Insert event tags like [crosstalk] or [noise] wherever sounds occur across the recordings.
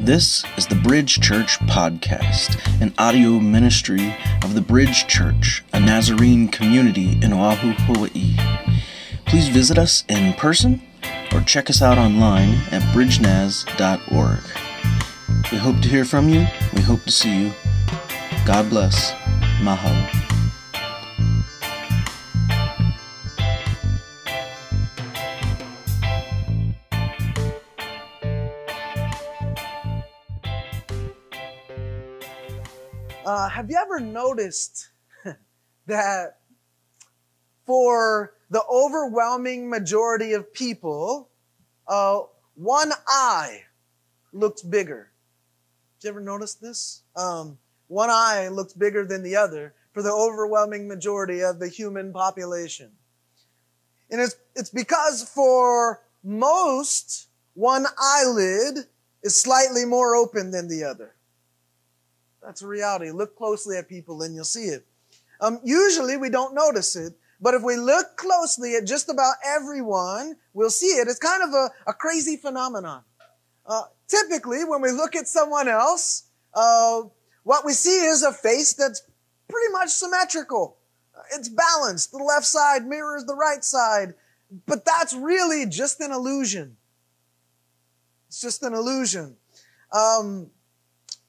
This is the Bridge Church Podcast, an audio ministry of the Bridge Church, a Nazarene community in Oahu, Hawaii. Please visit us in person or check us out online at bridgenaz.org. We hope to hear from you. We hope to see you. God bless. Mahalo. Ever noticed [laughs] that for the overwhelming majority of people, uh, one eye looks bigger? Did you ever notice this? Um, one eye looks bigger than the other for the overwhelming majority of the human population. And it's, it's because for most, one eyelid is slightly more open than the other. That's a reality. Look closely at people and you'll see it. Um, usually we don't notice it, but if we look closely at just about everyone, we'll see it. It's kind of a, a crazy phenomenon. Uh, typically, when we look at someone else, uh, what we see is a face that's pretty much symmetrical. It's balanced. The left side mirrors the right side. But that's really just an illusion. It's just an illusion. Um,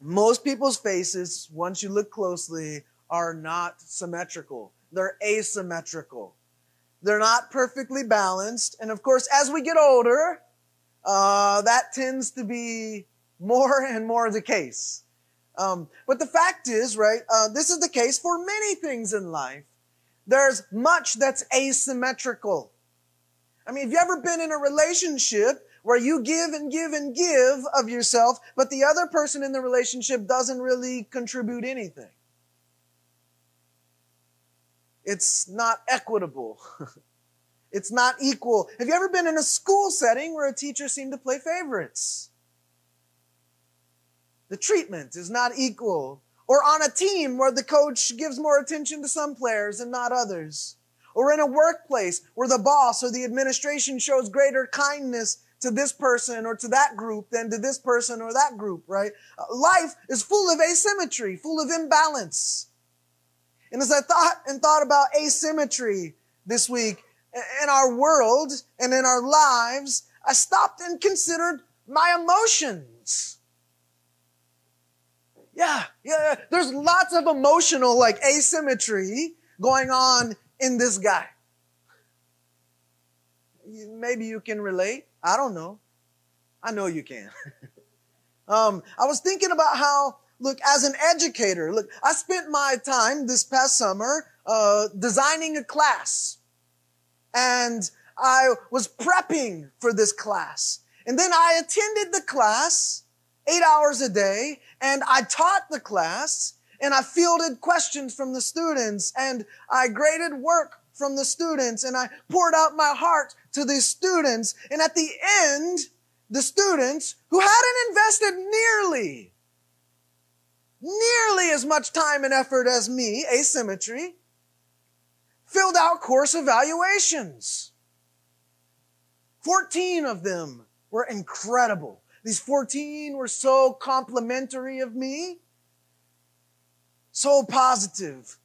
most people's faces, once you look closely, are not symmetrical. They're asymmetrical. They're not perfectly balanced. And of course, as we get older, uh, that tends to be more [laughs] and more the case. Um, but the fact is, right, uh, this is the case for many things in life. There's much that's asymmetrical. I mean, have you ever been in a relationship where you give and give and give of yourself, but the other person in the relationship doesn't really contribute anything. It's not equitable. [laughs] it's not equal. Have you ever been in a school setting where a teacher seemed to play favorites? The treatment is not equal. Or on a team where the coach gives more attention to some players and not others. Or in a workplace where the boss or the administration shows greater kindness to this person or to that group than to this person or that group, right? Uh, life is full of asymmetry, full of imbalance. And as I thought and thought about asymmetry this week in our world and in our lives, I stopped and considered my emotions. Yeah, yeah, there's lots of emotional like asymmetry going on in this guy. Maybe you can relate. I don't know. I know you can. [laughs] um, I was thinking about how, look, as an educator, look, I spent my time this past summer uh, designing a class. And I was prepping for this class. And then I attended the class eight hours a day and I taught the class and I fielded questions from the students and I graded work from the students and I poured out my heart to these students. And at the end, the students who hadn't invested nearly, nearly as much time and effort as me, asymmetry, filled out course evaluations. 14 of them were incredible. These 14 were so complimentary of me, so positive,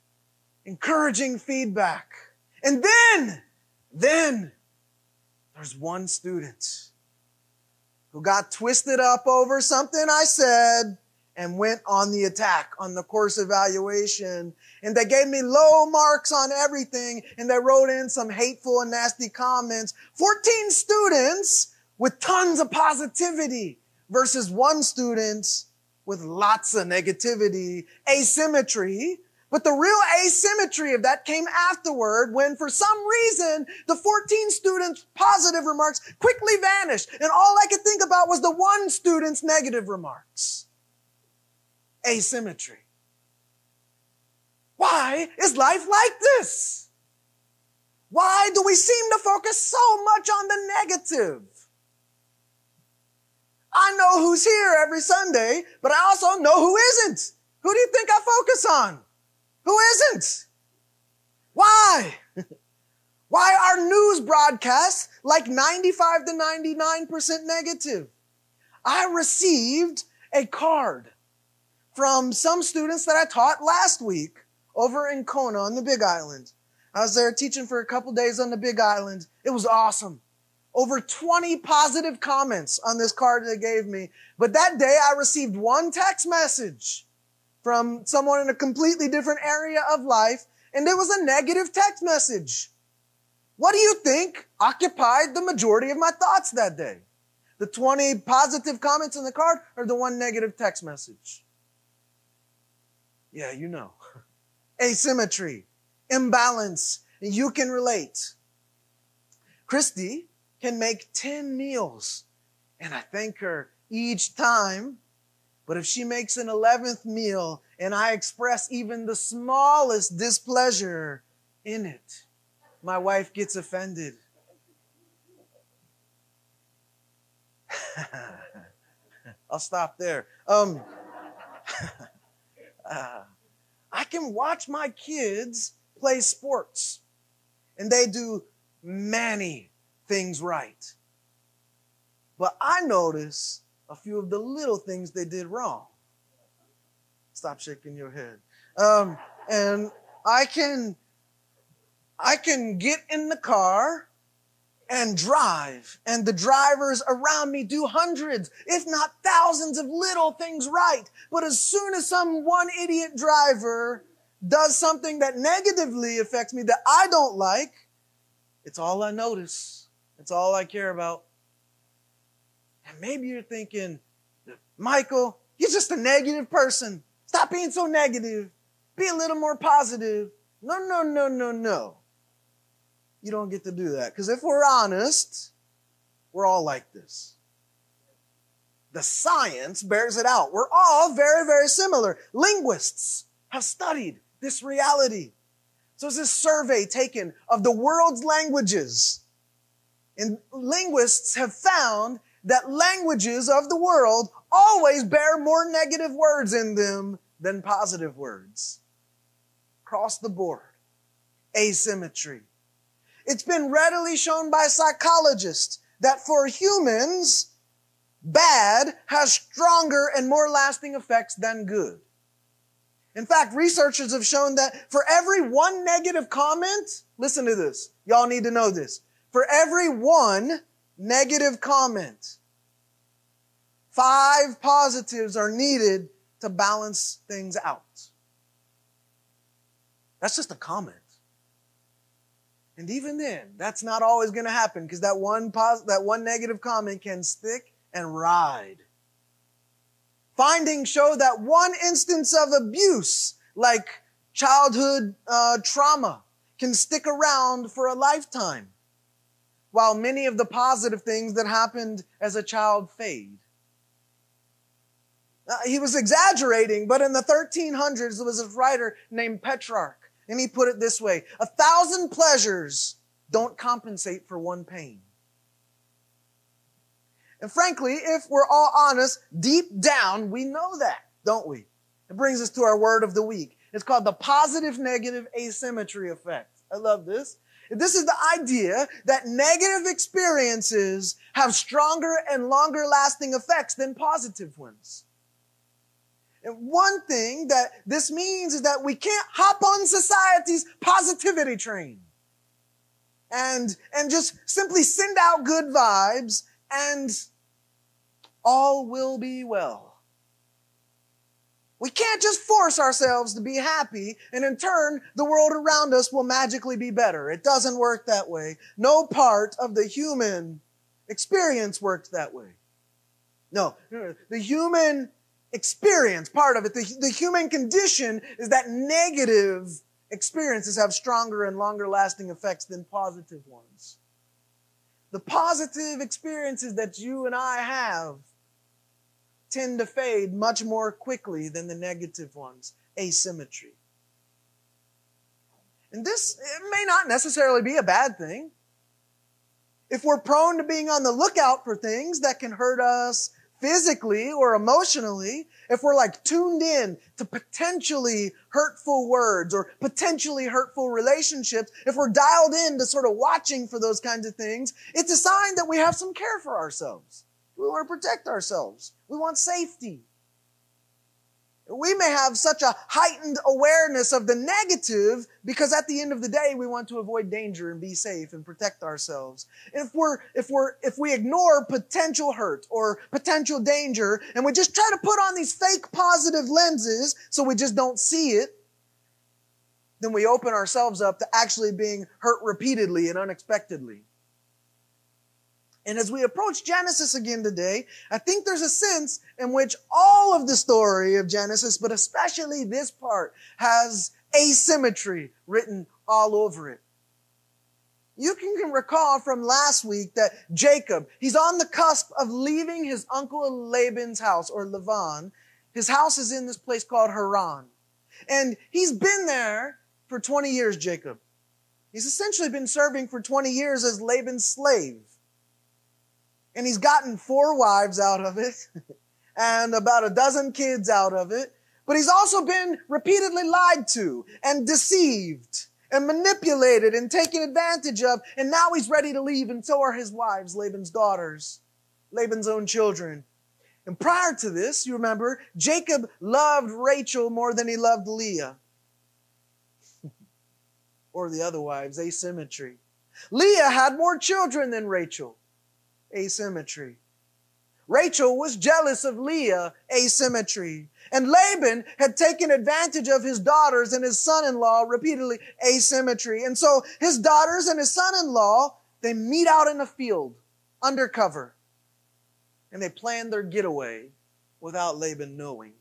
encouraging feedback. And then, then there's one student who got twisted up over something I said and went on the attack on the course evaluation. And they gave me low marks on everything and they wrote in some hateful and nasty comments. 14 students with tons of positivity versus one student with lots of negativity, asymmetry, but the real asymmetry of that came afterward when for some reason the 14 students' positive remarks quickly vanished. And all I could think about was the one student's negative remarks. Asymmetry. Why is life like this? Why do we seem to focus so much on the negative? I know who's here every Sunday, but I also know who isn't. Who do you think I focus on? Who isn't? Why? [laughs] Why are news broadcasts like 95 to 99% negative? I received a card from some students that I taught last week over in Kona on the Big Island. I was there teaching for a couple days on the Big Island. It was awesome. Over 20 positive comments on this card they gave me. But that day I received one text message from someone in a completely different area of life, and it was a negative text message. What do you think occupied the majority of my thoughts that day? The 20 positive comments in the card or the one negative text message? Yeah, you know. [laughs] Asymmetry, imbalance, you can relate. Christy can make 10 meals, and I thank her each time. But if she makes an 11th meal and I express even the smallest displeasure in it, my wife gets offended. [laughs] I'll stop there. Um, [laughs] uh, I can watch my kids play sports, and they do many things right. But I notice a few of the little things they did wrong. Stop shaking your head. Um, and I can I can get in the car and drive, and the drivers around me do hundreds, if not thousands of little things right. But as soon as some one idiot driver does something that negatively affects me that I don't like, it's all I notice. It's all I care about. And maybe you're thinking, Michael, you're just a negative person. Stop being so negative. Be a little more positive. No, no, no, no, no you don't get to do that. Because if we're honest, we're all like this. The science bears it out. We're all very, very similar. Linguists have studied this reality. So it's this survey taken of the world's languages. And linguists have found that languages of the world always bear more negative words in them than positive words. Across the board. Asymmetry. It's been readily shown by psychologists that for humans, bad has stronger and more lasting effects than good. In fact, researchers have shown that for every one negative comment, listen to this. Y'all need to know this. For every one negative comment, five positives are needed to balance things out. That's just a comment. And even then, that's not always going to happen because that one pos- that one negative comment can stick and ride. Findings show that one instance of abuse, like childhood uh, trauma, can stick around for a lifetime, while many of the positive things that happened as a child fade. Uh, he was exaggerating, but in the 1300s, there was a writer named Petrarch and he put it this way A thousand pleasures don't compensate for one pain. And frankly, if we're all honest, deep down, we know that, don't we? It brings us to our word of the week. It's called the positive negative asymmetry effect. I love this. This is the idea that negative experiences have stronger and longer lasting effects than positive ones. And one thing that this means is that we can't hop on society's positivity train and, and just simply send out good vibes and all will be well. We can't just force ourselves to be happy and in turn the world around us will magically be better. It doesn't work that way. No part of the human experience works that way. No, the human experience, part of it. The, the human condition is that negative experiences have stronger and longer lasting effects than positive ones. The positive experiences that you and I have tend to fade much more quickly than the negative ones. Asymmetry. And this may not necessarily be a bad thing. If we're prone to being on the lookout for things that can hurt us physically or emotionally, if we're like tuned in to potentially hurtful words or potentially hurtful relationships, if we're dialed in to sort of watching for those kinds of things, it's a sign that we have some care for ourselves. We want to protect ourselves. We want safety. we may have such a heightened awareness of the negative because at the end of the day we want to avoid danger and be safe and protect ourselves if we're if we're if we ignore potential hurt or potential danger and we just try to put on these fake positive lenses so we just don't see it then we open ourselves up to actually being hurt repeatedly and unexpectedly and as we approach Genesis again today, I think there's a sense in which all of the story of Genesis, but especially this part, has asymmetry written all over it. You can recall from last week that Jacob, he's on the cusp of leaving his uncle Laban's house, or Lavan. His house is in this place called Haran. And he's been there for 20 years, Jacob. He's essentially been serving for 20 years as Laban's slave and he's gotten four wives out of it [laughs] and about a dozen kids out of it. But he's also been repeatedly lied to and deceived and manipulated and taken advantage of. And now he's ready to leave and so are his wives, Laban's daughters, Laban's own children. And prior to this, you remember, Jacob loved Rachel more than he loved Leah. [laughs] or the other wives, asymmetry. Leah had more children than Rachel asymmetry. Rachel was jealous of Leah, asymmetry. And Laban had taken advantage of his daughters and his son-in-law repeatedly, asymmetry. And so his daughters and his son-in-law, they meet out in the field, undercover. And they plan their getaway without Laban knowing.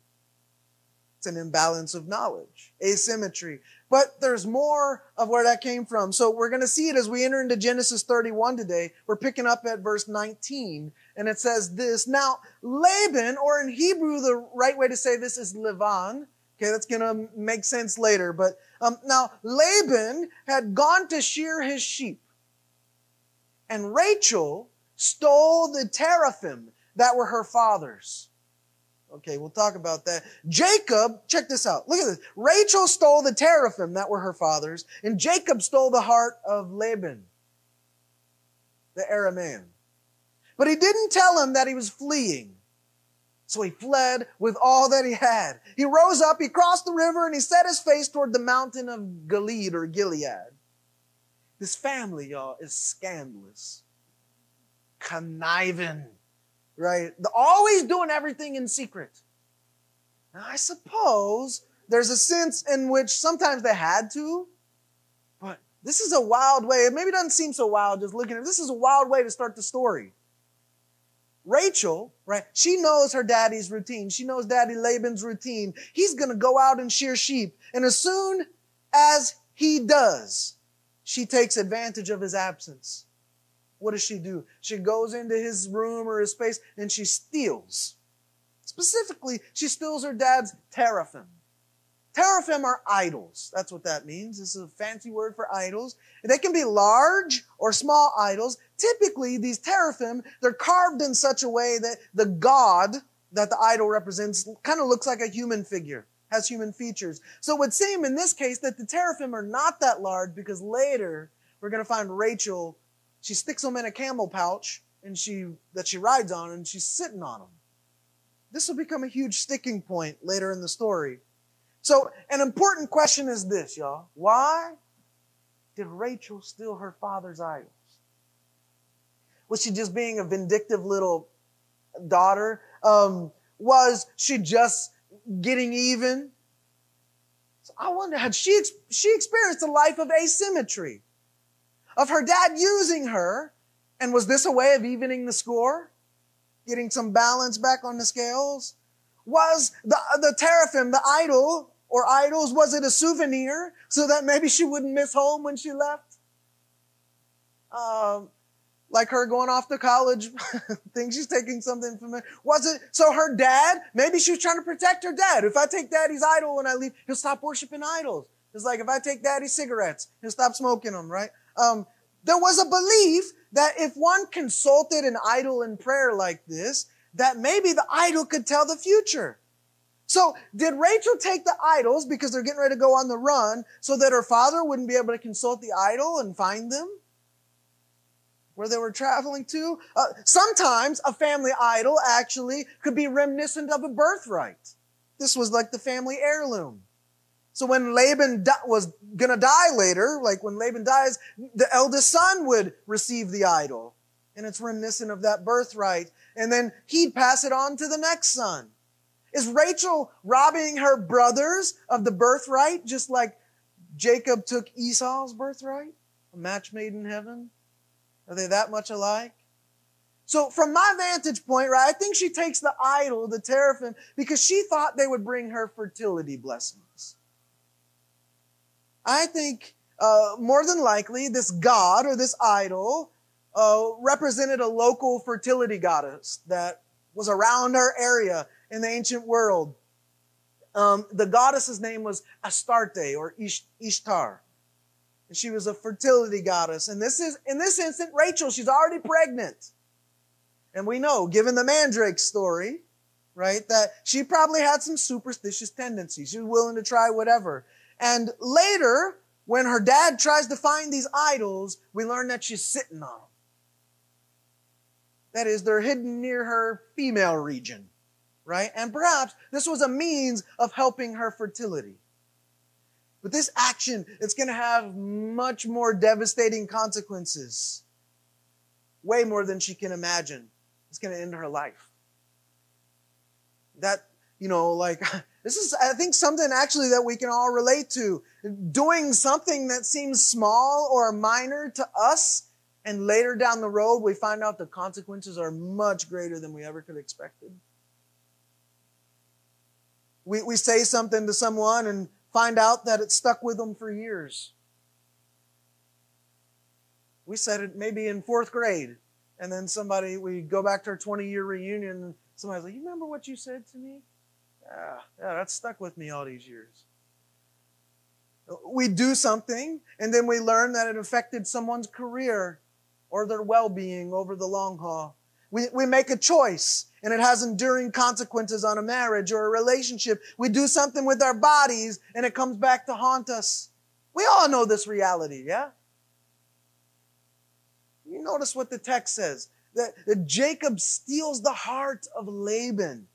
It's an imbalance of knowledge, asymmetry. But there's more of where that came from. So we're going to see it as we enter into Genesis 31 today. We're picking up at verse 19. And it says this. Now, Laban, or in Hebrew, the right way to say this is Levan. Okay, that's going to make sense later. But um, now, Laban had gone to shear his sheep. And Rachel stole the teraphim that were her father's. Okay, we'll talk about that. Jacob, check this out. Look at this. Rachel stole the teraphim that were her father's, and Jacob stole the heart of Laban, the Aramean. But he didn't tell him that he was fleeing. So he fled with all that he had. He rose up, he crossed the river, and he set his face toward the mountain of Gilead or Gilead. This family, y'all, is scandalous, conniving, right? always doing everything in secret. Now, I suppose there's a sense in which sometimes they had to, but this is a wild way. It maybe doesn't seem so wild just looking at it. This is a wild way to start the story. Rachel, right? She knows her daddy's routine. She knows daddy Laban's routine. He's going to go out and shear sheep. And as soon as he does, she takes advantage of his absence. What does she do? She goes into his room or his space and she steals. Specifically, she steals her dad's teraphim. Teraphim are idols. That's what that means. This is a fancy word for idols. They can be large or small idols. Typically, these teraphim, they're carved in such a way that the god that the idol represents kind of looks like a human figure, has human features. So it would seem in this case that the teraphim are not that large because later we're going to find Rachel she sticks them in a camel pouch and she that she rides on and she's sitting on them. This will become a huge sticking point later in the story. So an important question is this, y'all. Why did Rachel steal her father's idols? Was she just being a vindictive little daughter? Um, was she just getting even? So I wonder, had she, she experienced a life of asymmetry? Of her dad using her. And was this a way of evening the score? Getting some balance back on the scales? Was the, the teraphim, the idol or idols, was it a souvenir so that maybe she wouldn't miss home when she left? Um, like her going off to college, [laughs] think she's taking something from it. Was it so her dad? Maybe she was trying to protect her dad. If I take daddy's idol when I leave, he'll stop worshiping idols. It's like if I take daddy's cigarettes, he'll stop smoking them, right? Um, there was a belief that if one consulted an idol in prayer like this, that maybe the idol could tell the future. So did Rachel take the idols because they're getting ready to go on the run so that her father wouldn't be able to consult the idol and find them? Where they were traveling to? Uh, sometimes a family idol actually could be reminiscent of a birthright. this was like the family heirloom. So when Laban di- was gonna die later, like when Laban dies, the eldest son would receive the idol. And it's reminiscent of that birthright. And then he'd pass it on to the next son. Is Rachel robbing her brothers of the birthright just like Jacob took Esau's birthright? A match made in heaven? Are they that much alike? So from my vantage point, right, I think she takes the idol, the teraphim, because she thought they would bring her fertility blessings. I think uh, more than likely this god or this idol uh, represented a local fertility goddess that was around her area in the ancient world. Um, the goddess's name was Astarte or Ishtar. And she was a fertility goddess. And this is, in this instant, Rachel, she's already pregnant. And we know, given the mandrake story, right, that she probably had some superstitious tendencies. She was willing to try whatever. And later, when her dad tries to find these idols, we learn that she's sitting on them. That is, they're hidden near her female region, right? And perhaps this was a means of helping her fertility. But this action, it's going to have much more devastating consequences. Way more than she can imagine. It's going to end her life. That, you know, like, [laughs] this is, I think, something actually that we can all relate to. Doing something that seems small or minor to us, and later down the road, we find out the consequences are much greater than we ever could have expected. We, we say something to someone and find out that it stuck with them for years. We said it maybe in fourth grade, and then somebody, we go back to our 20 year reunion, and somebody's like, You remember what you said to me? Yeah, yeah, that stuck with me all these years. We do something, and then we learn that it affected someone's career or their well being over the long haul. We, we make a choice, and it has enduring consequences on a marriage or a relationship. We do something with our bodies, and it comes back to haunt us. We all know this reality, yeah? You notice what the text says that, that Jacob steals the heart of Laban.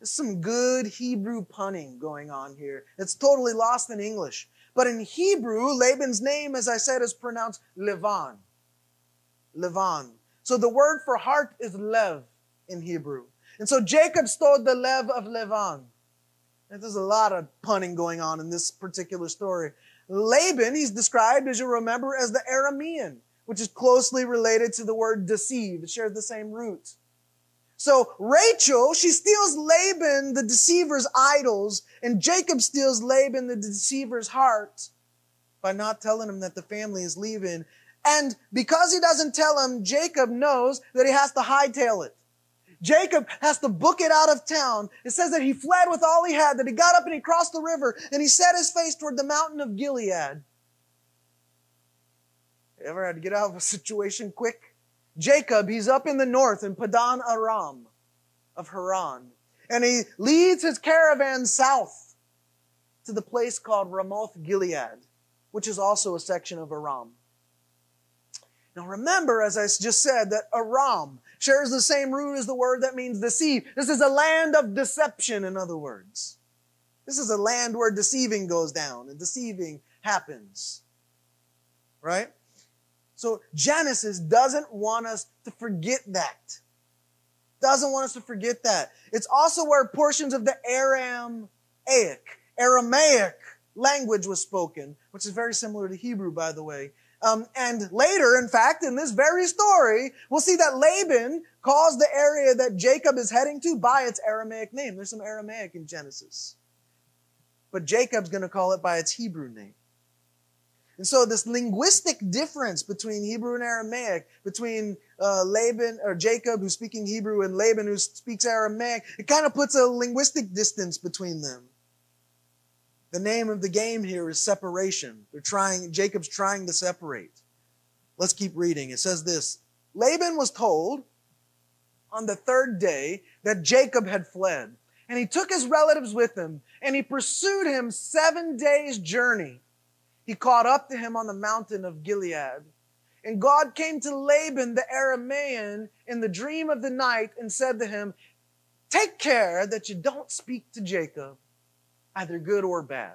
There's some good Hebrew punning going on here. It's totally lost in English. But in Hebrew, Laban's name, as I said, is pronounced Levan. Levan. So the word for heart is lev in Hebrew. And so Jacob stole the lev of Levan. And there's a lot of punning going on in this particular story. Laban, he's described, as you remember, as the Aramean which is closely related to the word deceive. It shares the same root. So Rachel, she steals Laban, the deceiver's idols, and Jacob steals Laban, the deceiver's heart, by not telling him that the family is leaving. And because he doesn't tell him, Jacob knows that he has to hightail it. Jacob has to book it out of town. It says that he fled with all he had, that he got up and he crossed the river, and he set his face toward the mountain of Gilead. Ever had to get out of a [laughs] situation quick? Jacob, he's up in the north in Padan Aram of Haran. And he leads his caravan south to the place called Ramoth Gilead, which is also a section of Aram. Now remember, as I just said, that Aram shares the same root as the word that means deceive. This is a land of deception, in other words. This is a land where deceiving goes down and deceiving happens. Right? So Genesis doesn't want us to forget that. Doesn't want us to forget that. It's also where portions of the Aramaic, Aramaic language was spoken, which is very similar to Hebrew, by the way. Um, and later, in fact, in this very story, we'll see that Laban calls the area that Jacob is heading to by its Aramaic name. There's some Aramaic in Genesis. But Jacob's going to call it by its Hebrew name. And so this linguistic difference between Hebrew and Aramaic, between uh, Laban or Jacob who's speaking Hebrew and Laban who speaks Aramaic, it kind of puts a linguistic distance between them. The name of the game here is separation. They're trying, Jacob's trying to separate. Let's keep reading. It says this, Laban was told on the third day that Jacob had fled. And he took his relatives with him and he pursued him seven days journey he caught up to him on the mountain of Gilead. And God came to Laban the Aramean in the dream of the night and said to him, take care that you don't speak to Jacob, either good or bad.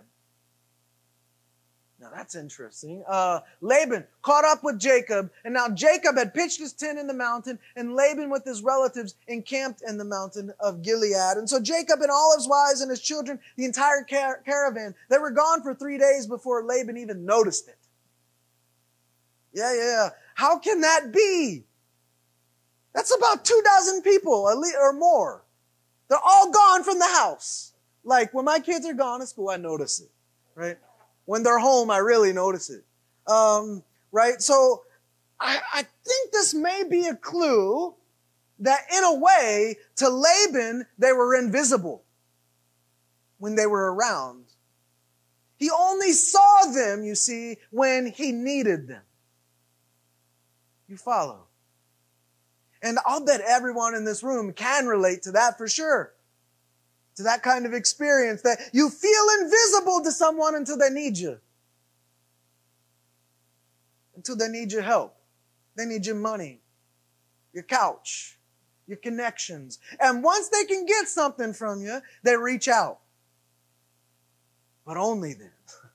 Now that's interesting. Uh, Laban caught up with Jacob, and now Jacob had pitched his tent in the mountain, and Laban with his relatives encamped in the mountain of Gilead. And so Jacob and all his wives and his children, the entire car- caravan, they were gone for three days before Laban even noticed it. Yeah, yeah. How can that be? That's about two dozen people or more. They're all gone from the house. Like when my kids are gone at school, I notice it, right? When they're home, I really notice it. Um, right? So I, I think this may be a clue that in a way, to Laban, they were invisible when they were around. He only saw them, you see, when he needed them. You follow? And I'll bet everyone in this room can relate to that for sure to that kind of experience that you feel invisible to someone until they need you. Until they need your help. They need your money, your couch, your connections. And once they can get something from you, they reach out. But only then. [laughs]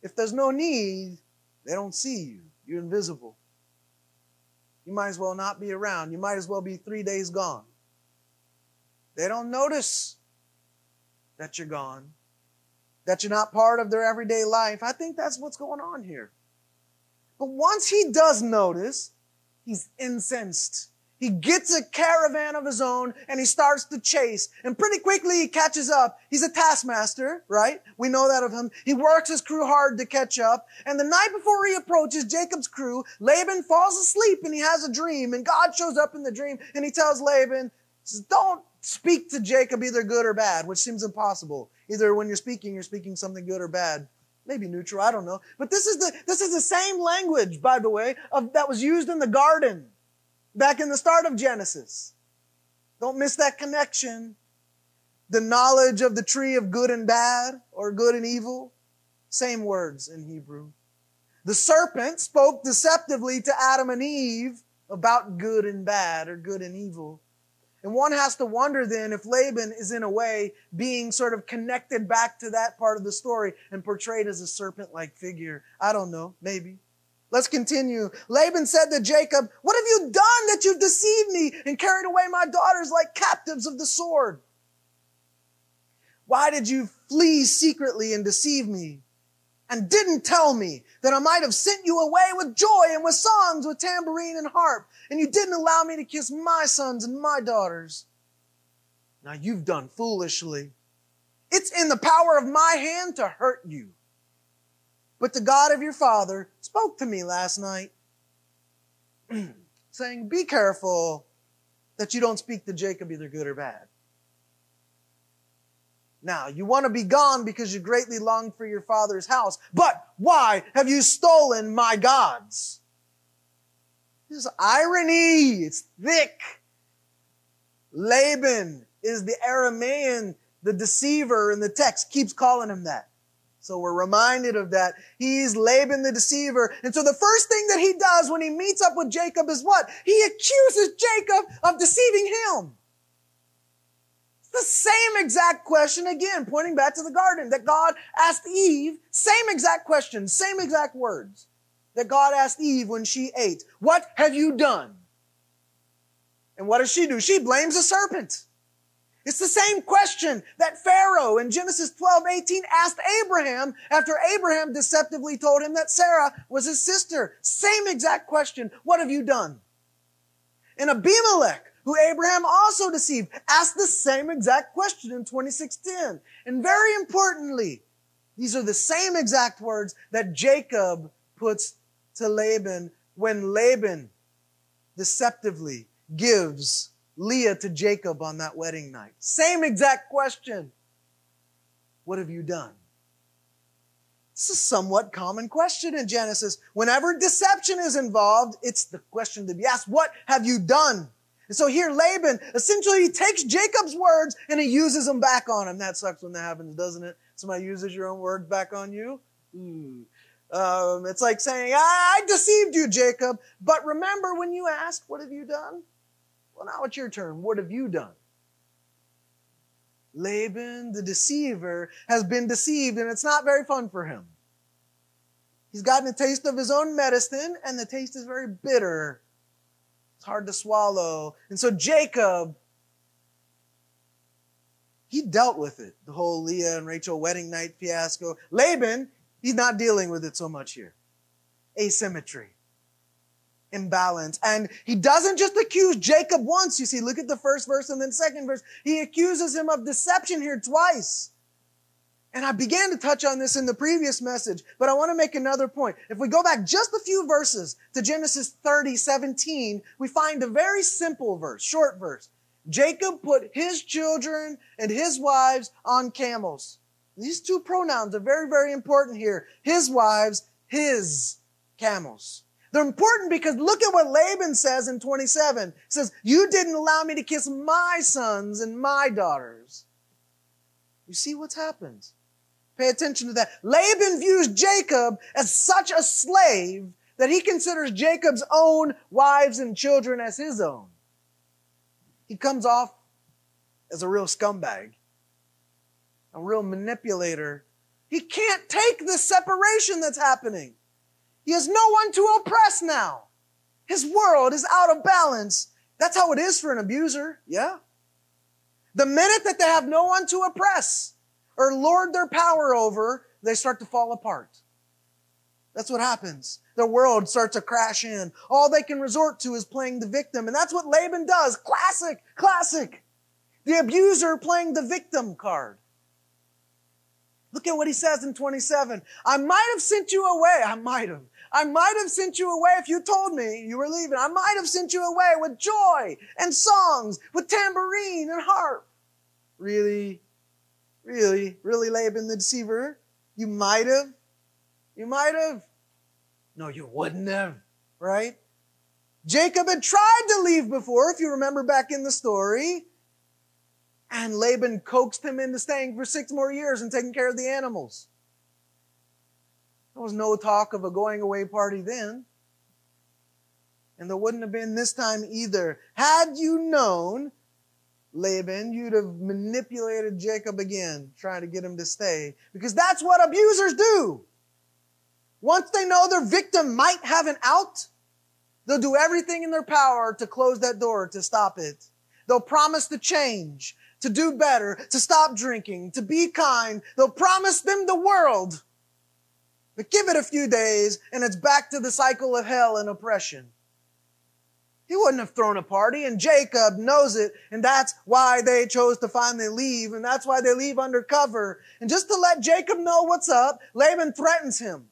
If there's no need, they don't see you. You're invisible. You might as well not be around. You might as well be three days gone. They don't notice that you're gone, that you're not part of their everyday life. I think that's what's going on here. But once he does notice, he's incensed. He gets a caravan of his own and he starts to chase. And pretty quickly he catches up. He's a taskmaster, right? We know that of him. He works his crew hard to catch up. And the night before he approaches Jacob's crew, Laban falls asleep and he has a dream. And God shows up in the dream and he tells Laban, says, don't speak to Jacob either good or bad, which seems impossible. Either when you're speaking, you're speaking something good or bad. Maybe neutral, I don't know. But this is the, this is the same language, by the way, of, that was used in the garden back in the start of Genesis. Don't miss that connection. The knowledge of the tree of good and bad or good and evil. Same words in Hebrew. The serpent spoke deceptively to Adam and Eve about good and bad or good and evil. And one has to wonder then if Laban is in a way being sort of connected back to that part of the story and portrayed as a serpent like figure. I don't know, maybe. Let's continue. Laban said to Jacob, What have you done that you've deceived me and carried away my daughters like captives of the sword? Why did you flee secretly and deceive me? And didn't tell me that I might have sent you away with joy and with songs, with tambourine and harp, and you didn't allow me to kiss my sons and my daughters. Now you've done foolishly. It's in the power of my hand to hurt you. But the God of your father spoke to me last night, [clears throat] saying, Be careful that you don't speak to Jacob either good or bad. Now, you want to be gone because you greatly long for your father's house. But why have you stolen my gods? This is irony. It's thick. Laban is the Aramaean, the deceiver in the text, keeps calling him that. So we're reminded of that. He's Laban the deceiver. And so the first thing that he does when he meets up with Jacob is what? He accuses Jacob of deceiving him. The same exact question again, pointing back to the garden that God asked Eve, same exact question, same exact words that God asked Eve when she ate. What have you done? And what does she do? She blames the serpent. It's the same question that Pharaoh in Genesis 12, 18 asked Abraham after Abraham deceptively told him that Sarah was his sister. Same exact question. What have you done? And Abimelech who Abraham also deceived, asked the same exact question in 26:10. And very importantly, these are the same exact words that Jacob puts to Laban when Laban deceptively gives Leah to Jacob on that wedding night. Same exact question. What have you done? It's a somewhat common question in Genesis. Whenever deception is involved, it's the question to be asked, what have you done? And so here Laban, essentially he takes Jacob's words and he uses them back on him. That sucks when that happens, doesn't it? Somebody uses your own words back on you. Ooh. Um, it's like saying, I deceived you, Jacob. But remember when you asked, what have you done? Well, now it's your turn. What have you done? Laban, the deceiver, has been deceived and it's not very fun for him. He's gotten a taste of his own medicine and the taste is very bitter. Hard to swallow. And so Jacob, he dealt with it. The whole Leah and Rachel wedding night fiasco. Laban, he's not dealing with it so much here. Asymmetry imbalance. And he doesn't just accuse Jacob once. You see, look at the first verse and then second verse. He accuses him of deception here twice. And I began to touch on this in the previous message, but I want to make another point. If we go back just a few verses to Genesis 30, 17, we find a very simple verse, short verse. Jacob put his children and his wives on camels. These two pronouns are very, very important here. His wives, his camels. They're important because look at what Laban says in 27. He says, you didn't allow me to kiss my sons and my daughters. You see what's happened. Pay attention to that. Laban views Jacob as such a slave that he considers Jacob's own wives and children as his own. He comes off as a real scumbag, a real manipulator. He can't take the separation that's happening. He has no one to oppress now. His world is out of balance. That's how it is for an abuser, yeah? The minute that they have no one to oppress or lord their power over, they start to fall apart. That's what happens. Their world starts to crash in. All they can resort to is playing the victim. And that's what Laban does. Classic, classic. The abuser playing the victim card. Look at what he says in 27. I might have sent you away. I might have. I might have sent you away if you told me you were leaving. I might have sent you away with joy and songs, with tambourine and harp. Really? Really? Really, Laban the deceiver? You might have? You might have? No, you wouldn't have, right? Jacob had tried to leave before, if you remember back in the story. And Laban coaxed him into staying for six more years and taking care of the animals. There was no talk of a going away party then. And there wouldn't have been this time either. Had you known, Laban, you'd have manipulated Jacob again, trying to get him to stay. Because that's what abusers do. Once they know their victim might have an out, they'll do everything in their power to close that door, to stop it. They'll promise to change, to do better, to stop drinking, to be kind. They'll promise them the world. But give it a few days and it's back to the cycle of hell and oppression. Wouldn't have thrown a party and Jacob knows it and that's why they chose to finally leave and that's why they leave undercover. And just to let Jacob know what's up, Laban threatens him.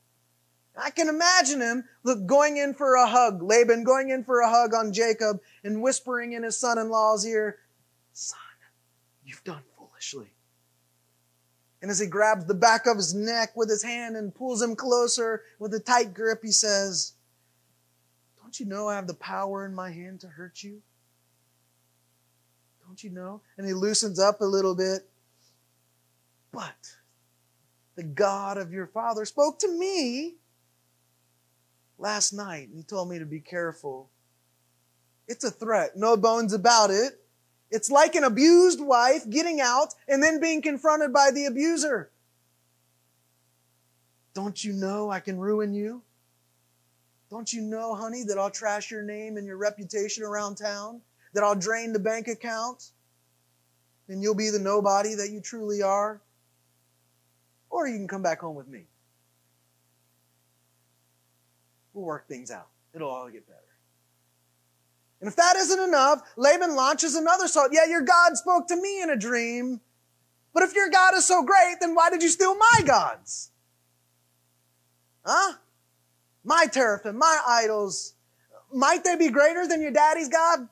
I can imagine him look, going in for a hug, Laban going in for a hug on Jacob and whispering in his son-in-law's ear, son, you've done foolishly. And as he grabs the back of his neck with his hand and pulls him closer with a tight grip, he says, You know I have the power in my hand to hurt you? Don't you know? And he loosens up a little bit. But the God of your father spoke to me last night and he told me to be careful. It's a threat, no bones about it. It's like an abused wife getting out and then being confronted by the abuser. Don't you know I can ruin you? Don't you know, honey, that I'll trash your name and your reputation around town? That I'll drain the bank account? And you'll be the nobody that you truly are? Or you can come back home with me. We'll work things out. It'll all get better. And if that isn't enough, Laban launches another song. Yeah, your God spoke to me in a dream. But if your God is so great, then why did you steal my gods? Huh? My teraphim, my idols. Might they be greater than your daddy's God?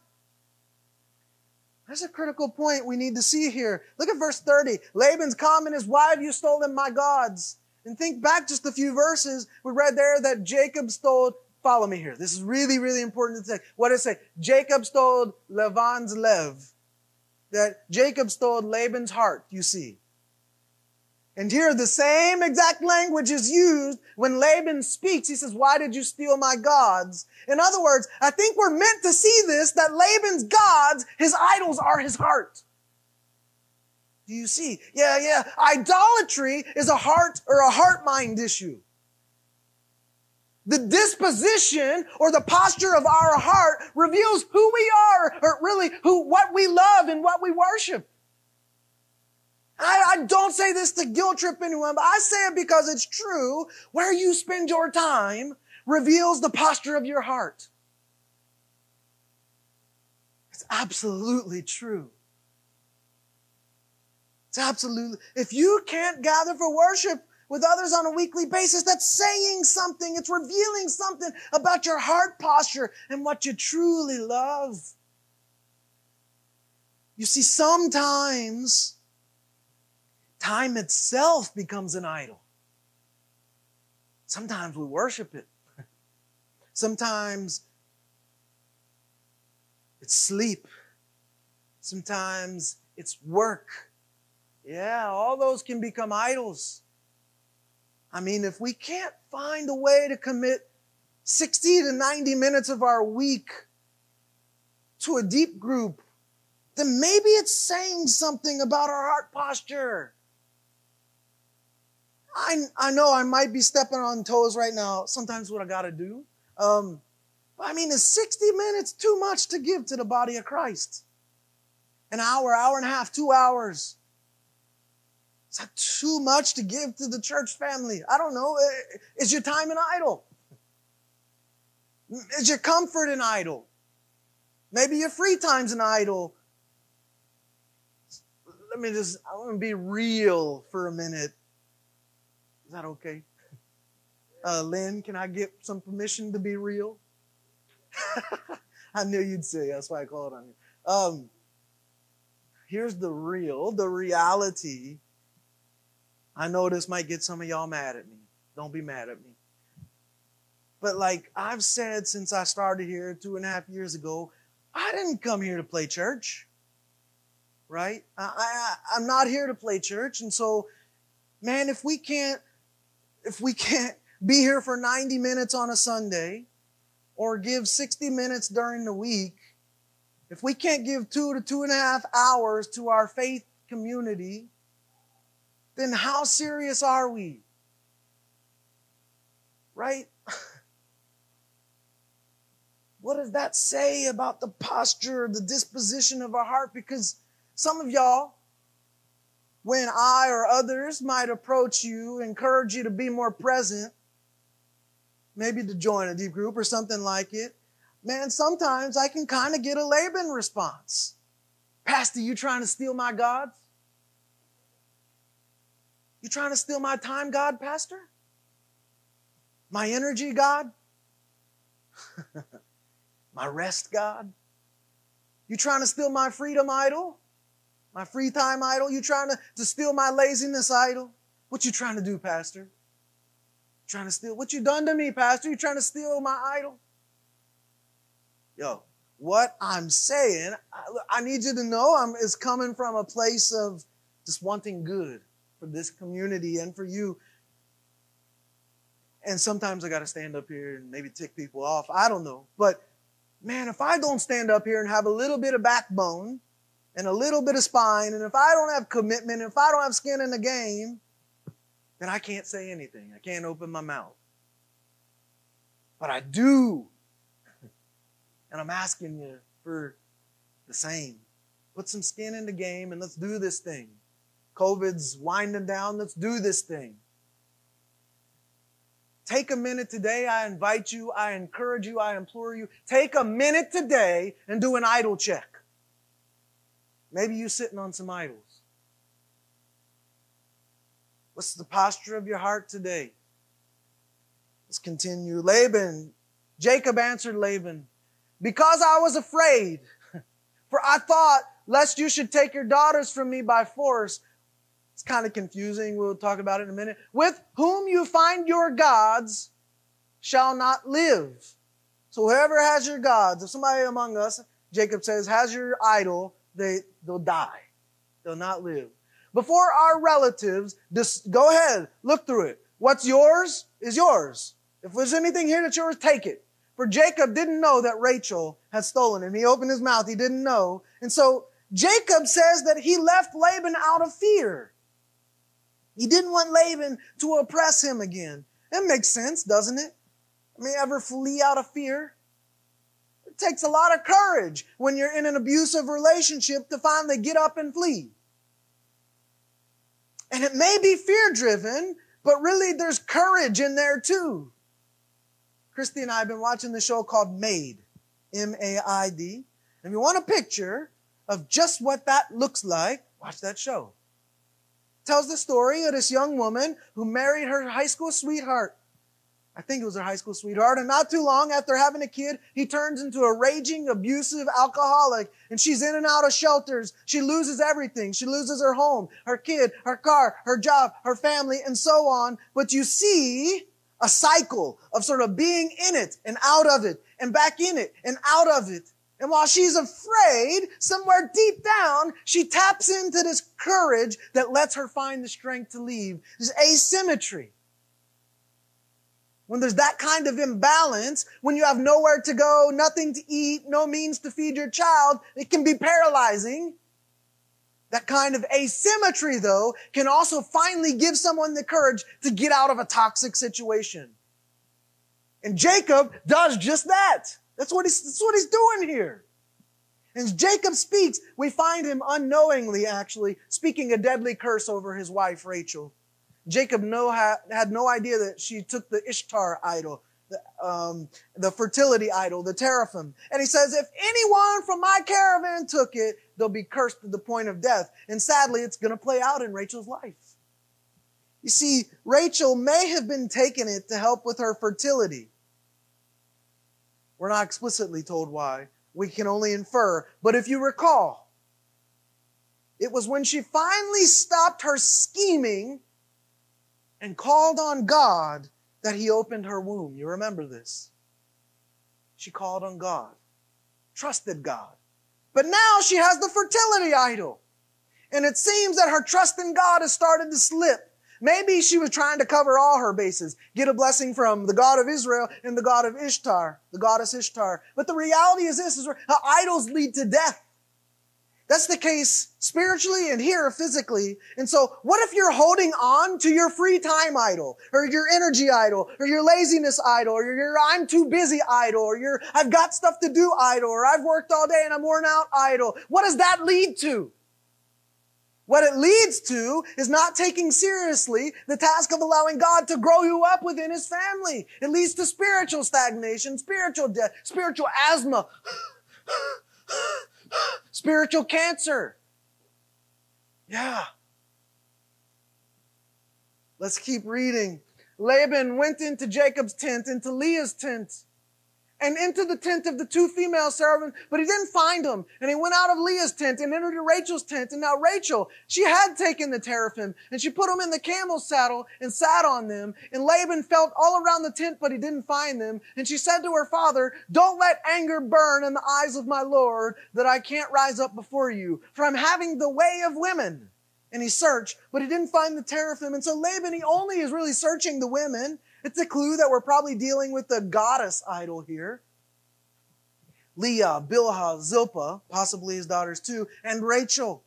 There's a critical point we need to see here. Look at verse 30. Laban's comment is, Why have you stolen my gods? And think back just a few verses. We read there that Jacob stole Follow me here. This is really, really important to say. What does it say? Jacob stole Laban's lev. That Jacob stole Laban's heart, you see. And here the same exact language is used when Laban speaks. He says, why did you steal my gods? In other words, I think we're meant to see this, that Laban's gods, his idols are his heart. Do you see? Yeah, yeah. Idolatry is a heart or a heart mind issue. The disposition or the posture of our heart reveals who we are, or really who, what we love and what we worship. I, I, don't say this to guilt trip anyone, but I say it because it's true. Where you spend your time reveals the posture of your heart. It's absolutely true. It's absolutely, if you can't gather for worship with others on a weekly basis, that's saying something. It's revealing something about your heart posture and what you truly love. You see, sometimes time itself becomes an idol. Sometimes we worship it. [laughs] Sometimes it's sleep. Sometimes it's work. Yeah, all those can become idols. I mean, if we can't find a way to commit 60 to 90 minutes of our week to a deep group, then maybe it's saying something about our heart posture. I, I know I might be stepping on toes right now. Sometimes what I got to do. Um, I mean, is 60 minutes too much to give to the body of Christ? An hour, hour and a half, two hours. Is that too much to give to the church family? I don't know. Is your time an idol? Is your comfort an idol? Maybe your free time's an idol. Let me just, I want to be real for a minute. Is that okay? Uh, Lynn, can I get some permission to be real? [laughs] I knew you'd say, that's why I called on you. Um, here's the real, the reality I know this might get some of y'all mad at me. Don't be mad at me. But like I've said since I started here two and a half years ago, I didn't come here to play church. Right? I, I, I'm not here to play church. And so, man, if we can't, if we can't be here for 90 minutes on a Sunday or give 60 minutes during the week, if we can't give two to two and a half hours to our faith community, then how serious are we? Right? [laughs] What does that say about the posture, the disposition of our heart? Because some of y'all, when I or others might approach you, encourage you to be more present, maybe to join a deep group or something like it, man, sometimes I can kind of get a Laban response. Pastor, you trying to steal my God? You trying to steal my time, God, Pastor? My energy, God? [laughs] my rest, God? You trying to steal my freedom idol? My free time idol? You trying to, to steal my laziness idol? What you trying to do, Pastor? Trying to steal? What you done to me, Pastor? You trying to steal my idol? Yo, what I'm saying, I, I need you to know I'm is coming from a place of just wanting good for this community and for you. And sometimes I got to stand up here and maybe tick people off. I don't know. But man, if I don't stand up here and have a little bit of backbone and a little bit of spine, and if I don't have commitment, if I don't have skin in the game, then I can't say anything. I can't open my mouth. But I do. [laughs] And I'm asking you for the same. Put some skin in the game and let's do this thing. COVID's winding down. Let's do this thing. Take a minute today. I invite you, I encourage you, I implore you. Take a minute today and do an idol check. Maybe you're sitting on some idols. What's the posture of your heart today? Let's continue. Laban, Jacob answered Laban, Because I was afraid, [laughs] for I thought, lest you should take your daughters from me by force, it's kind of confusing. We'll talk about it in a minute. With whom you find your gods shall not live. So whoever has your gods, if somebody among us, Jacob says, has your idol, they, they'll die. They'll not live. Before our relatives, just go ahead, look through it. What's yours is yours. If there's anything here that's yours, take it. For Jacob didn't know that Rachel had stolen him. He opened his mouth. He didn't know. And so Jacob says that he left Laban out of fear. He didn't want Laban to oppress him again. It makes sense, doesn't it? I mean, ever flee out of fear? It takes a lot of courage when you're in an abusive relationship to finally get up and flee. And it may be fear driven, but really there's courage in there too. Christy and I have been watching the show called Maid, M-A-I-D. If you want a picture of just what that looks like, watch that show. It tells the story of this young woman who married her high school sweetheart. I think it was her high school sweetheart. And not too long after having a kid, he turns into a raging, abusive alcoholic. And she's in and out of shelters. She loses everything. She loses her home, her kid, her car, her job, her family, and so on. But you see a cycle of sort of being in it and out of it and back in it and out of it. And while she's afraid, somewhere deep down, she taps into this courage that lets her find the strength to leave. This asymmetry. When there's that kind of imbalance, when you have nowhere to go, nothing to eat, no means to feed your child, it can be paralyzing. That kind of asymmetry, though, can also finally give someone the courage to get out of a toxic situation. And Jacob does just that. That's what he's, that's what he's doing here. And as Jacob speaks, we find him unknowingly, actually, speaking a deadly curse over his wife, Rachel. Jacob no, had no idea that she took the Ishtar idol, the, um, the fertility idol, the teraphim. And he says, if anyone from my caravan took it, they'll be cursed to the point of death. And sadly, it's going to play out in Rachel's life. You see, Rachel may have been taking it to help with her fertility. We're not explicitly told why. We can only infer. But if you recall, it was when she finally stopped her scheming and called on God that he opened her womb. You remember this. She called on God, trusted God. But now she has the fertility idol. And it seems that her trust in God has started to slip. Maybe she was trying to cover all her bases, get a blessing from the God of Israel and the God of Ishtar, the goddess Ishtar. But the reality is this, is where idols lead to death. That's the case spiritually and here physically. And so what if you're holding on to your free time idol or your energy idol or your laziness idol or your I'm too busy idol or your I've got stuff to do idol or I've worked all day and I'm worn out idol? What does that lead to? What it leads to is not taking seriously the task of allowing God to grow you up within His family. It leads to spiritual stagnation, spiritual death, spiritual asthma. [sighs] [sighs] [gasps] Spiritual cancer. Yeah. Let's keep reading. Laban went into Jacob's tent, into Leah's tent and into the tent of the two female servants, but he didn't find them. And he went out of Leah's tent and entered Rachel's tent. And now Rachel, she had taken the teraphim and she put them in the camel's saddle and sat on them. And Laban felt all around the tent, but he didn't find them. And she said to her father, don't let anger burn in the eyes of my Lord that I can't rise up before you, for I'm having the way of women. And he searched, but he didn't find the teraphim. And so Laban, he only is really searching the women. It's a clue that we're probably dealing with the goddess idol here. Leah, Bilhah, Zilpah, possibly his daughters too, and Rachel.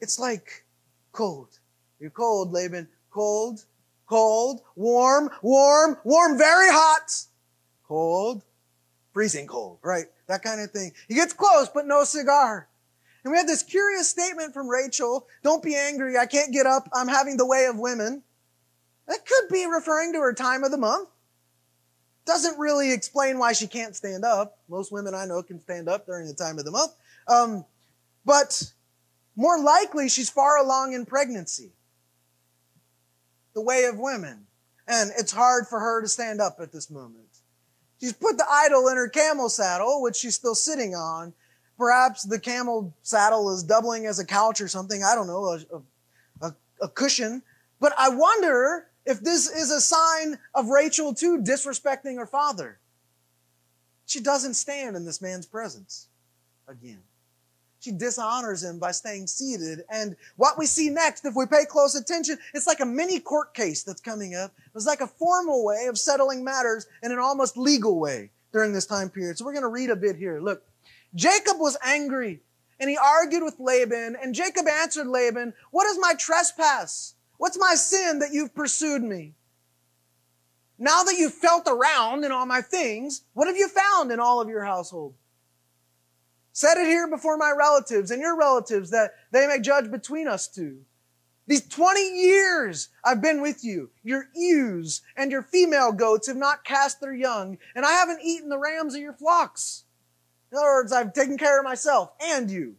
It's like cold. You're cold, Laban. Cold, cold, warm, warm, warm, very hot. Cold, freezing cold, right? That kind of thing. He gets close, but no cigar. And we have this curious statement from Rachel. Don't be angry. I can't get up. I'm having the way of women. That could be referring to her time of the month. Doesn't really explain why she can't stand up. Most women I know can stand up during the time of the month. Um, but more likely, she's far along in pregnancy. The way of women. And it's hard for her to stand up at this moment. She's put the idol in her camel saddle, which she's still sitting on. Perhaps the camel saddle is doubling as a couch or something. I don't know, a, a, a cushion. But I wonder if this is a sign of Rachel too disrespecting her father. She doesn't stand in this man's presence again. She dishonors him by staying seated. And what we see next, if we pay close attention, it's like a mini court case that's coming up. It's like a formal way of settling matters in an almost legal way during this time period. So we're going to read a bit here. Look, Jacob was angry and he argued with Laban, and Jacob answered Laban, What is my trespass? What's my sin that you've pursued me? Now that you've felt around in all my things, what have you found in all of your household? Set it here before my relatives and your relatives that they may judge between us two. These 20 years I've been with you. Your ewes and your female goats have not cast their young, and I haven't eaten the rams of your flocks. In other words, I've taken care of myself and you.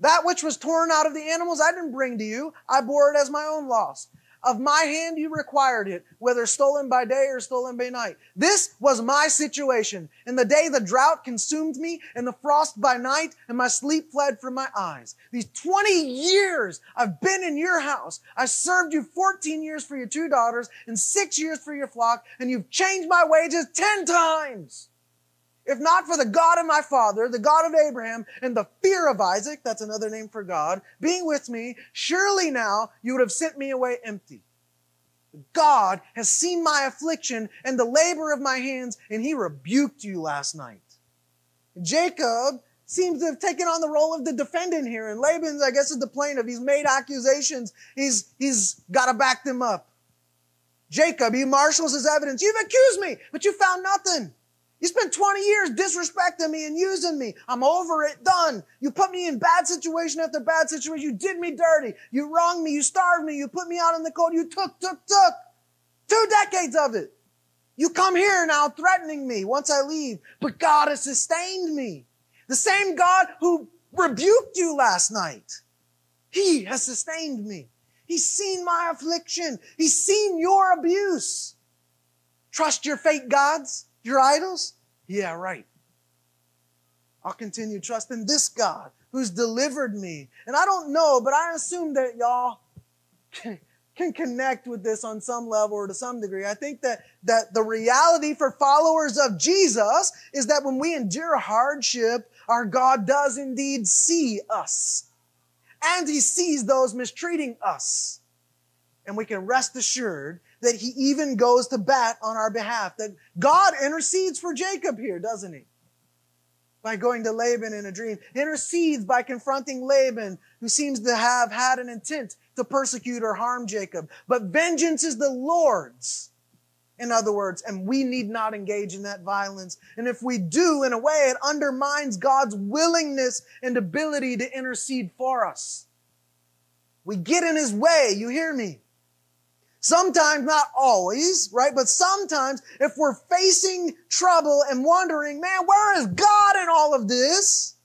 That which was torn out of the animals I didn't bring to you. I bore it as my own loss. Of my hand you required it, whether stolen by day or stolen by night. This was my situation. In the day the drought consumed me, and the frost by night, and my sleep fled from my eyes. These 20 years I've been in your house. I served you 14 years for your two daughters, and six years for your flock, and you've changed my wages 10 times. If not for the God of my father, the God of Abraham, and the fear of Isaac, that's another name for God, being with me, surely now you would have sent me away empty. God has seen my affliction and the labor of my hands, and he rebuked you last night. Jacob seems to have taken on the role of the defendant here, and Laban's, I guess, is the plaintiff. He's made accusations. He's, he's got to back them up. Jacob, he marshals his evidence. You've accused me, but you found nothing. You spent 20 years disrespecting me and using me. I'm over it. Done. You put me in bad situation after bad situation. You did me dirty. You wronged me. You starved me. You put me out in the cold. You took, took, took. Two decades of it. You come here now threatening me once I leave, but God has sustained me. The same God who rebuked you last night. He has sustained me. He's seen my affliction. He's seen your abuse. Trust your fake gods. Your idols? Yeah, right. I'll continue trusting this God who's delivered me. And I don't know, but I assume that y'all can, can connect with this on some level or to some degree. I think that, that the reality for followers of Jesus is that when we endure hardship, our God does indeed see us. And He sees those mistreating us. And we can rest assured that he even goes to bat on our behalf. That God intercedes for Jacob here, doesn't he? By going to Laban in a dream. Intercedes by confronting Laban, who seems to have had an intent to persecute or harm Jacob. But vengeance is the Lord's. In other words, and we need not engage in that violence. And if we do, in a way, it undermines God's willingness and ability to intercede for us. We get in His way, you hear me? Sometimes, not always, right? But sometimes, if we're facing trouble and wondering, man, where is God in all of this?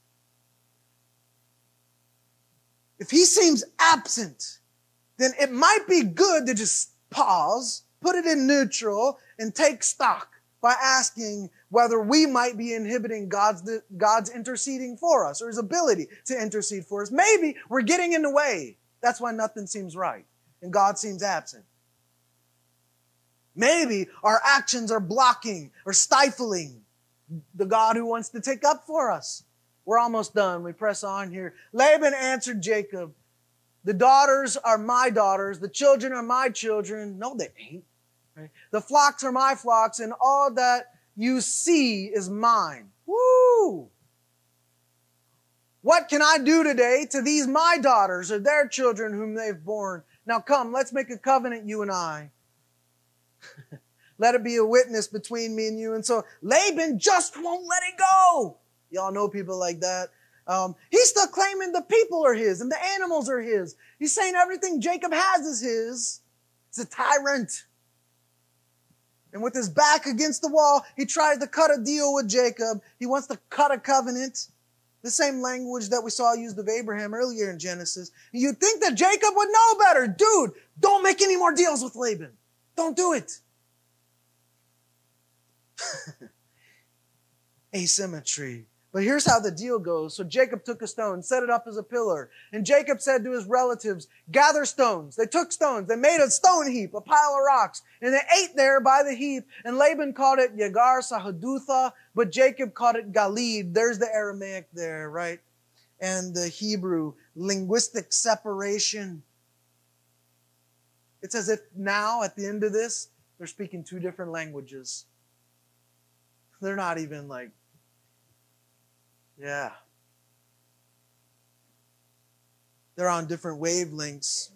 If he seems absent, then it might be good to just pause, put it in neutral, and take stock by asking whether we might be inhibiting God's, God's interceding for us or his ability to intercede for us. Maybe we're getting in the way. That's why nothing seems right and God seems absent. Maybe our actions are blocking or stifling the God who wants to take up for us. We're almost done. We press on here. Laban answered Jacob, The daughters are my daughters, the children are my children. No, they ain't. Right? The flocks are my flocks, and all that you see is mine. Woo! What can I do today to these my daughters or their children whom they've borne? Now come, let's make a covenant, you and I. let it be a witness between me and you. And so Laban just won't let it go. Y'all know people like that. Um, he's still claiming the people are his and the animals are his. He's saying everything Jacob has is his. He's a tyrant. And with his back against the wall, he tries to cut a deal with Jacob. He wants to cut a covenant. The same language that we saw used of Abraham earlier in Genesis. You'd think that Jacob would know better. Dude, don't make any more deals with Laban. Don't do it. [laughs] Asymmetry. But here's how the deal goes. So Jacob took a stone, set it up as a pillar. And Jacob said to his relatives, gather stones. They took stones. They made a stone heap, a pile of rocks. And they ate there by the heap. And Laban called it Yagar Sahadutha, but Jacob called it Galeed. There's the Aramaic there, right? And the Hebrew, linguistic separation. It's as if now, at the end of this, they're speaking two different languages. They're not even like, yeah. They're on different wavelengths.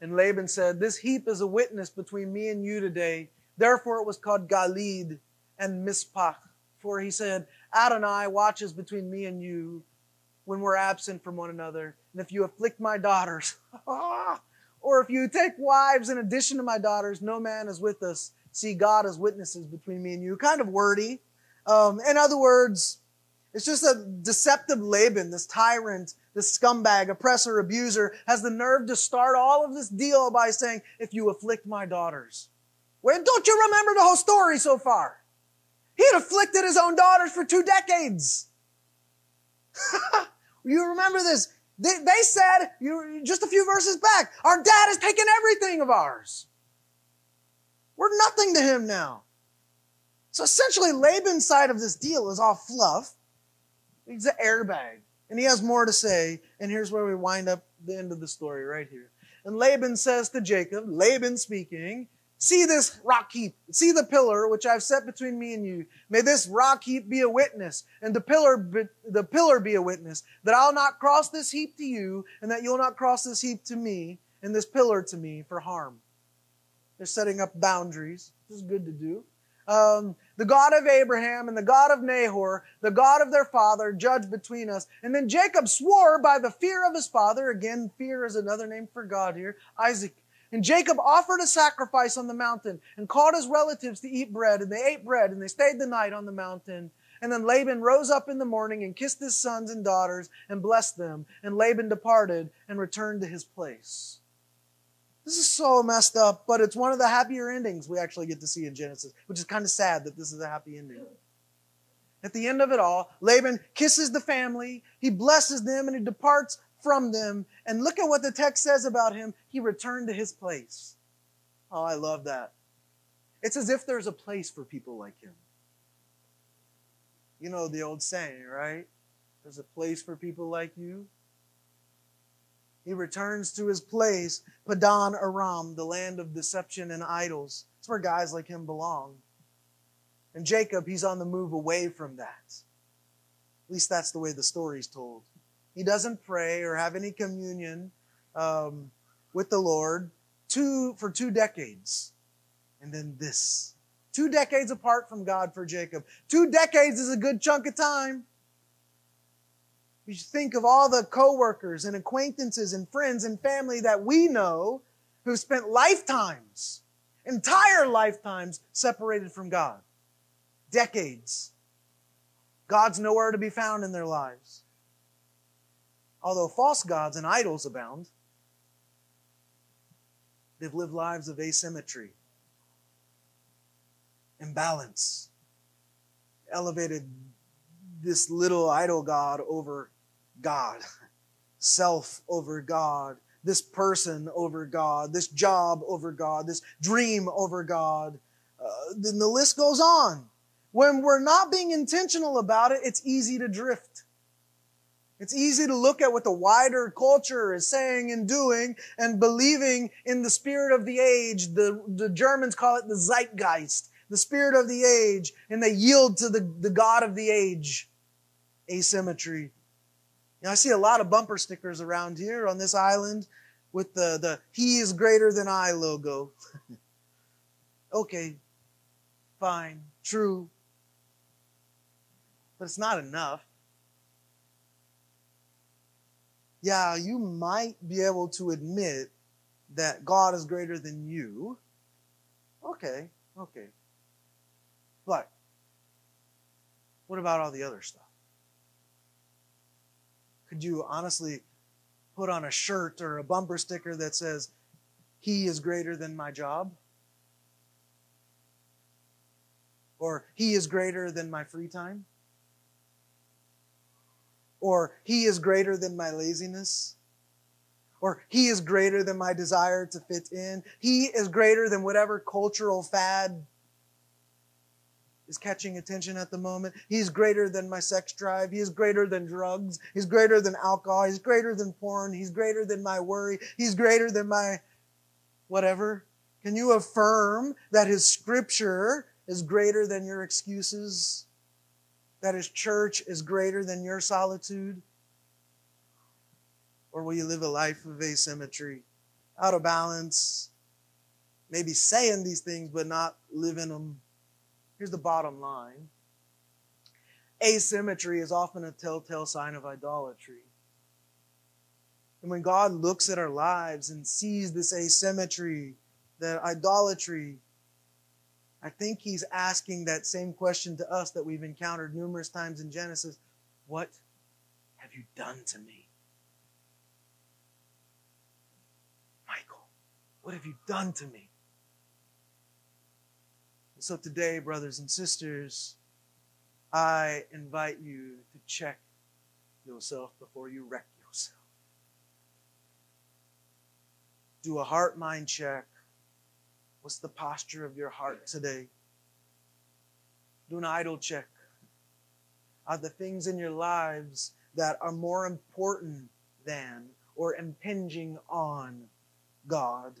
And Laban said, This heap is a witness between me and you today. Therefore it was called Galeed and Mizpah. For he said, Adonai watches between me and you when we're absent from one another. And if you afflict my daughters, [laughs] or if you take wives in addition to my daughters, no man is with us. See God as witnesses between me and you. Kind of wordy. Um, in other words, it's just a deceptive Laban, this tyrant, this scumbag, oppressor, abuser, has the nerve to start all of this deal by saying, if you afflict my daughters. Well, don't you remember the whole story so far? He had afflicted his own daughters for two decades. [laughs] you remember this? They, they said, you, just a few verses back, our dad has taken everything of ours. We're nothing to him now. So essentially, Laban's side of this deal is all fluff. He's an airbag. And he has more to say. And here's where we wind up the end of the story right here. And Laban says to Jacob, Laban speaking, See this rock heap. See the pillar which I've set between me and you. May this rock heap be a witness, and the pillar, be, the pillar be a witness, that I'll not cross this heap to you, and that you'll not cross this heap to me, and this pillar to me for harm. They're setting up boundaries. This is good to do. Um, the God of Abraham and the God of Nahor, the God of their father, judge between us. And then Jacob swore by the fear of his father. Again, fear is another name for God here. Isaac and Jacob offered a sacrifice on the mountain and called his relatives to eat bread. And they ate bread and they stayed the night on the mountain. And then Laban rose up in the morning and kissed his sons and daughters and blessed them. And Laban departed and returned to his place. This is so messed up, but it's one of the happier endings we actually get to see in Genesis, which is kind of sad that this is a happy ending. At the end of it all, Laban kisses the family, he blesses them, and he departs from them. And look at what the text says about him. He returned to his place. Oh, I love that. It's as if there's a place for people like him. You know the old saying, right? There's a place for people like you. He returns to his place, Padan Aram, the land of deception and idols. It's where guys like him belong. And Jacob, he's on the move away from that. At least that's the way the story's told. He doesn't pray or have any communion um, with the Lord two, for two decades. And then this. Two decades apart from God for Jacob. Two decades is a good chunk of time. You should think of all the coworkers and acquaintances and friends and family that we know who've spent lifetimes, entire lifetimes, separated from God. Decades. God's nowhere to be found in their lives although false gods and idols abound, they've lived lives of asymmetry, imbalance, elevated this little idol god over God, self over God, this person over God, this job over God, this dream over God. Uh, then the list goes on. When we're not being intentional about it, it's easy to drift. It's easy to look at what the wider culture is saying and doing and believing in the spirit of the age. The, the Germans call it the zeitgeist, the spirit of the age, and they yield to the, the God of the age. Asymmetry. You know, I see a lot of bumper stickers around here on this island with the, the He is greater than I logo. [laughs] okay, fine, true. But it's not enough. Yeah, you might be able to admit that God is greater than you. Okay, okay. But what about all the other stuff? Could you honestly put on a shirt or a bumper sticker that says, He is greater than my job? Or He is greater than my free time? Or he is greater than my laziness. Or he is greater than my desire to fit in. He is greater than whatever cultural fad is catching attention at the moment. He's greater than my sex drive. He is greater than drugs. He's greater than alcohol. He's greater than porn. He's greater than my worry. He's greater than my whatever. Can you affirm that his scripture is greater than your excuses? That his church is greater than your solitude? Or will you live a life of asymmetry, out of balance, maybe saying these things but not living them? Here's the bottom line asymmetry is often a telltale sign of idolatry. And when God looks at our lives and sees this asymmetry, that idolatry, I think He's asking that same question to us that we've encountered numerous times in Genesis What have you done to me? Michael, what have you done to me? And so today, brothers and sisters, I invite you to check yourself before you wreck yourself. Do a heart mind check. What's the posture of your heart today? Do an idol check. Are the things in your lives that are more important than or impinging on God?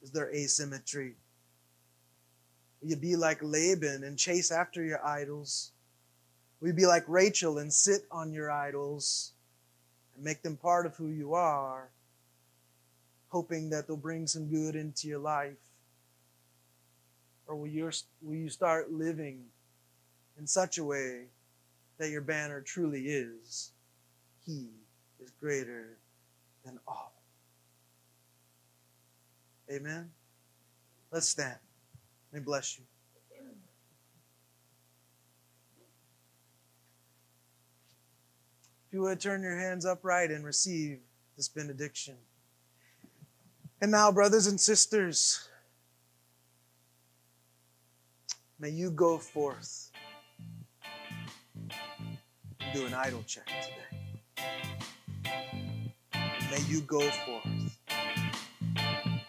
Is there asymmetry? Will you be like Laban and chase after your idols? Will you be like Rachel and sit on your idols and make them part of who you are, hoping that they'll bring some good into your life? Or will you, will you start living in such a way that your banner truly is He is greater than all? Amen? Let's stand. May bless you. If you would turn your hands upright and receive this benediction. And now, brothers and sisters, May you go forth and do an idol check today. May you go forth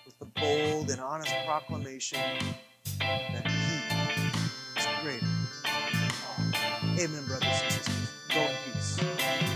with the bold and honest proclamation that He is greater. Amen, brothers and sisters. Go in peace.